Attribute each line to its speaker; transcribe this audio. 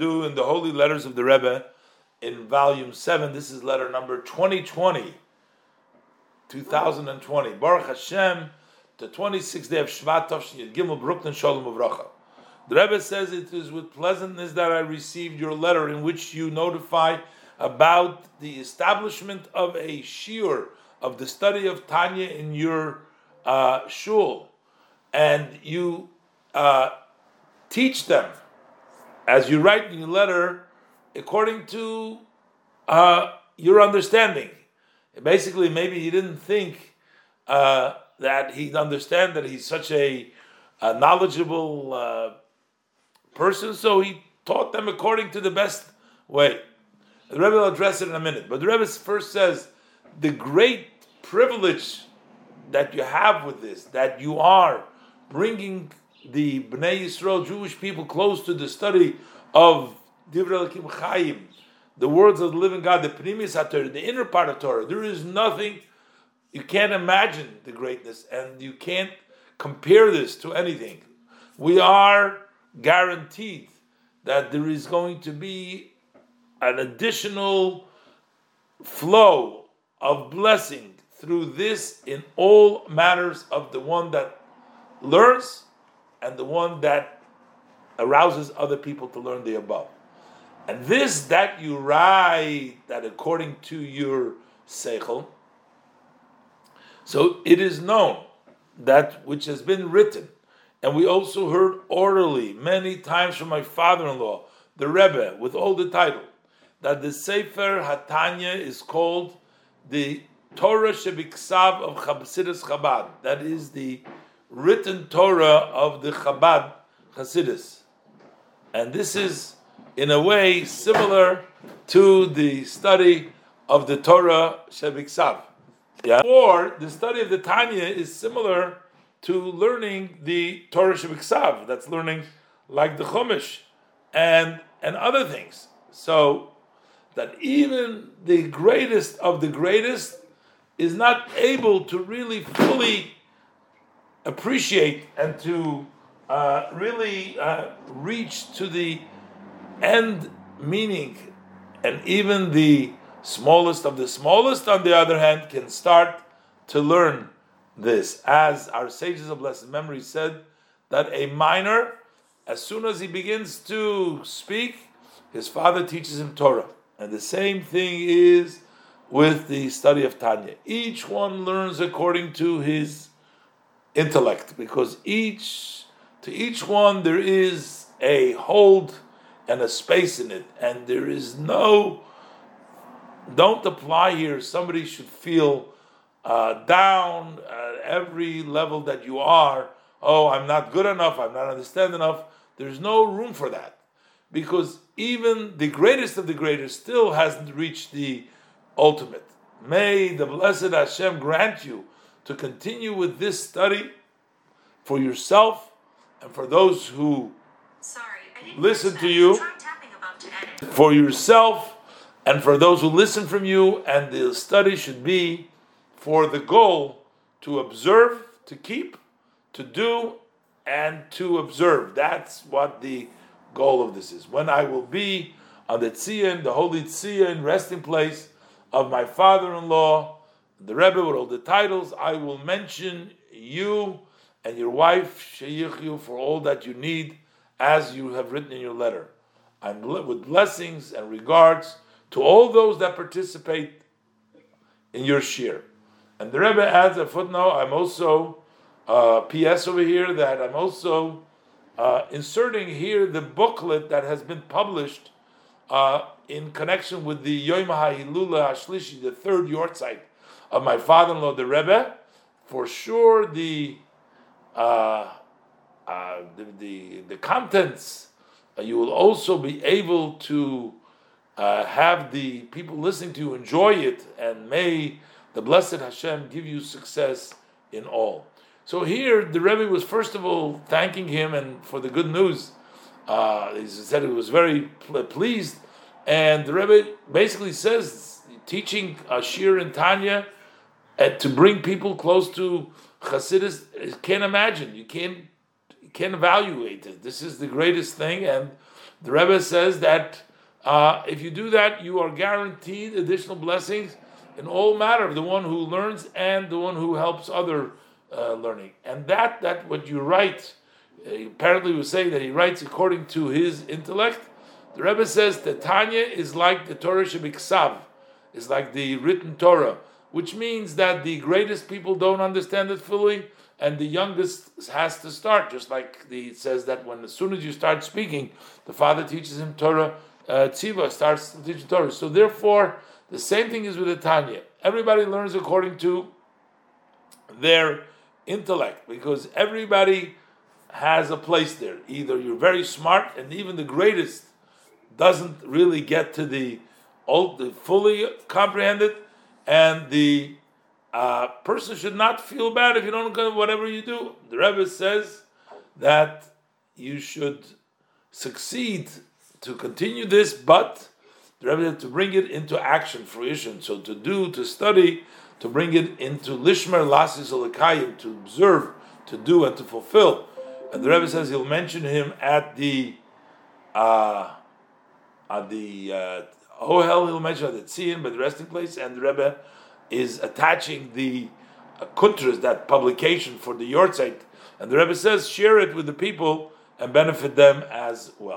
Speaker 1: do in the Holy Letters of the Rebbe in volume 7. This is letter number 2020, 2020. Baruch Hashem, the 26th day of Shvat Tavshin Gimel Brooklyn Shalom of Uvracha. The Rebbe says, It is with pleasantness that I received your letter in which you notify about the establishment of a shiur, of the study of Tanya in your uh, shul. And you uh, teach them, as you write in your letter, according to uh, your understanding. Basically, maybe he didn't think uh, that he'd understand that he's such a, a knowledgeable uh, person, so he taught them according to the best way. The Rebbe will address it in a minute, but the Rebbe first says the great privilege that you have with this, that you are bringing the Bnei Yisrael, Jewish people, close to the study of Divrei Elokim Chaim, the words of the living God, the Pnimis HaTorah, the inner part of Torah. There is nothing, you can't imagine the greatness, and you can't compare this to anything. We are guaranteed that there is going to be an additional flow of blessing through this in all matters of the one that learns and the one that arouses other people to learn the above. And this that you write, that according to your seichel, so it is known that which has been written, and we also heard orally many times from my father-in-law, the Rebbe, with all the title, that the Sefer Hatanya is called the Torah Shebiksav of Chasidus Chabad. That is the written Torah of the Chabad Chasidus. And this is in a way similar to the study of the Torah Shebiksav. Yeah. Or the study of the Tanya is similar to learning the Torah Shebiksav. That's learning like the Chumash and and other things. So that even the greatest of the greatest is not able to really fully appreciate and to uh, really uh, reach to the end meaning, and even the smallest of the smallest, on the other hand, can start to learn this. As our sages of blessed memory said, that a minor, as soon as he begins to speak, his father teaches him Torah. And the same thing is with the study of Tanya. Each one learns according to his intellect, because each to each one there is a hold and a space in it, and there is no. Don't apply here. Somebody should feel uh, down at every level that you are. Oh, I'm not good enough. I'm not understand enough. There's no room for that, because even the greatest of the greatest still hasn't reached the ultimate. May the blessed Hashem grant you to continue with this study for yourself and for those who Sorry, listen to you, to for yourself and for those who listen from you. And the study should be for the goal to observe, to keep, to do, and to observe. That's what the goal of this is. When I will be on the Tzion, the holy Tzion resting place of my father-in-law, the Rebbe with all the titles, I will mention you and your wife Sheyichu for all that you need, as you have written in your letter. I'm with blessings and regards to all those that participate in your shiur. And the Rebbe adds a footnote. I'm also uh, PS over here that I'm also uh, inserting here the booklet that has been published uh, in connection with the Yom HaHilula Hashlishi, the third yahrzeit of my father-in-law, the Rebbe. For sure, the uh, uh, the, the, the contents, uh, you will also be able to uh, have the people listening to you enjoy it, and may the blessed Hashem give you success in all. So here, the Rebbe was first of all thanking him and for the good news. Uh, he said he was very pleased, and the Rebbe basically says teaching Ashir and Tanya uh, to bring people close to Chassidus. Can't imagine. You can't you can't evaluate it. This is the greatest thing, and The Rebbe says that uh, if you do that, you are guaranteed additional blessings in all matter of the one who learns and the one who helps other uh, learning. And that that what you write, uh, apparently we say that he writes according to his intellect. The Rebbe says that Tanya is like the Torah Shebiksav, is like the written Torah, which means that the greatest people don't understand it fully, and the youngest has to start. Just like the, it says that when as soon as you start speaking, the father teaches him Torah. Uh, Tziva starts teaching Torah. So therefore, the same thing is with the Tanya. Everybody learns according to their intellect because everybody has a place there. Either you're very smart, and even the greatest doesn't really get to the, the fully comprehend it, and the uh, person should not feel bad if you don't whatever you do. The Rebbe says that you should succeed to continue this, but the Rebbe to bring it into action, fruition. So to do, to study, to bring it into lishmer lasis olekayim, to observe, to do, and to fulfill. And the Rebbe says he'll mention him at the uh, at the uh, Ohel. He'll mention at the Tzion, but the resting place, and the Rebbe is attaching the uh, kuntras, that publication for the Yortzeit. And the Rebbe says, share it with the people and benefit them as well.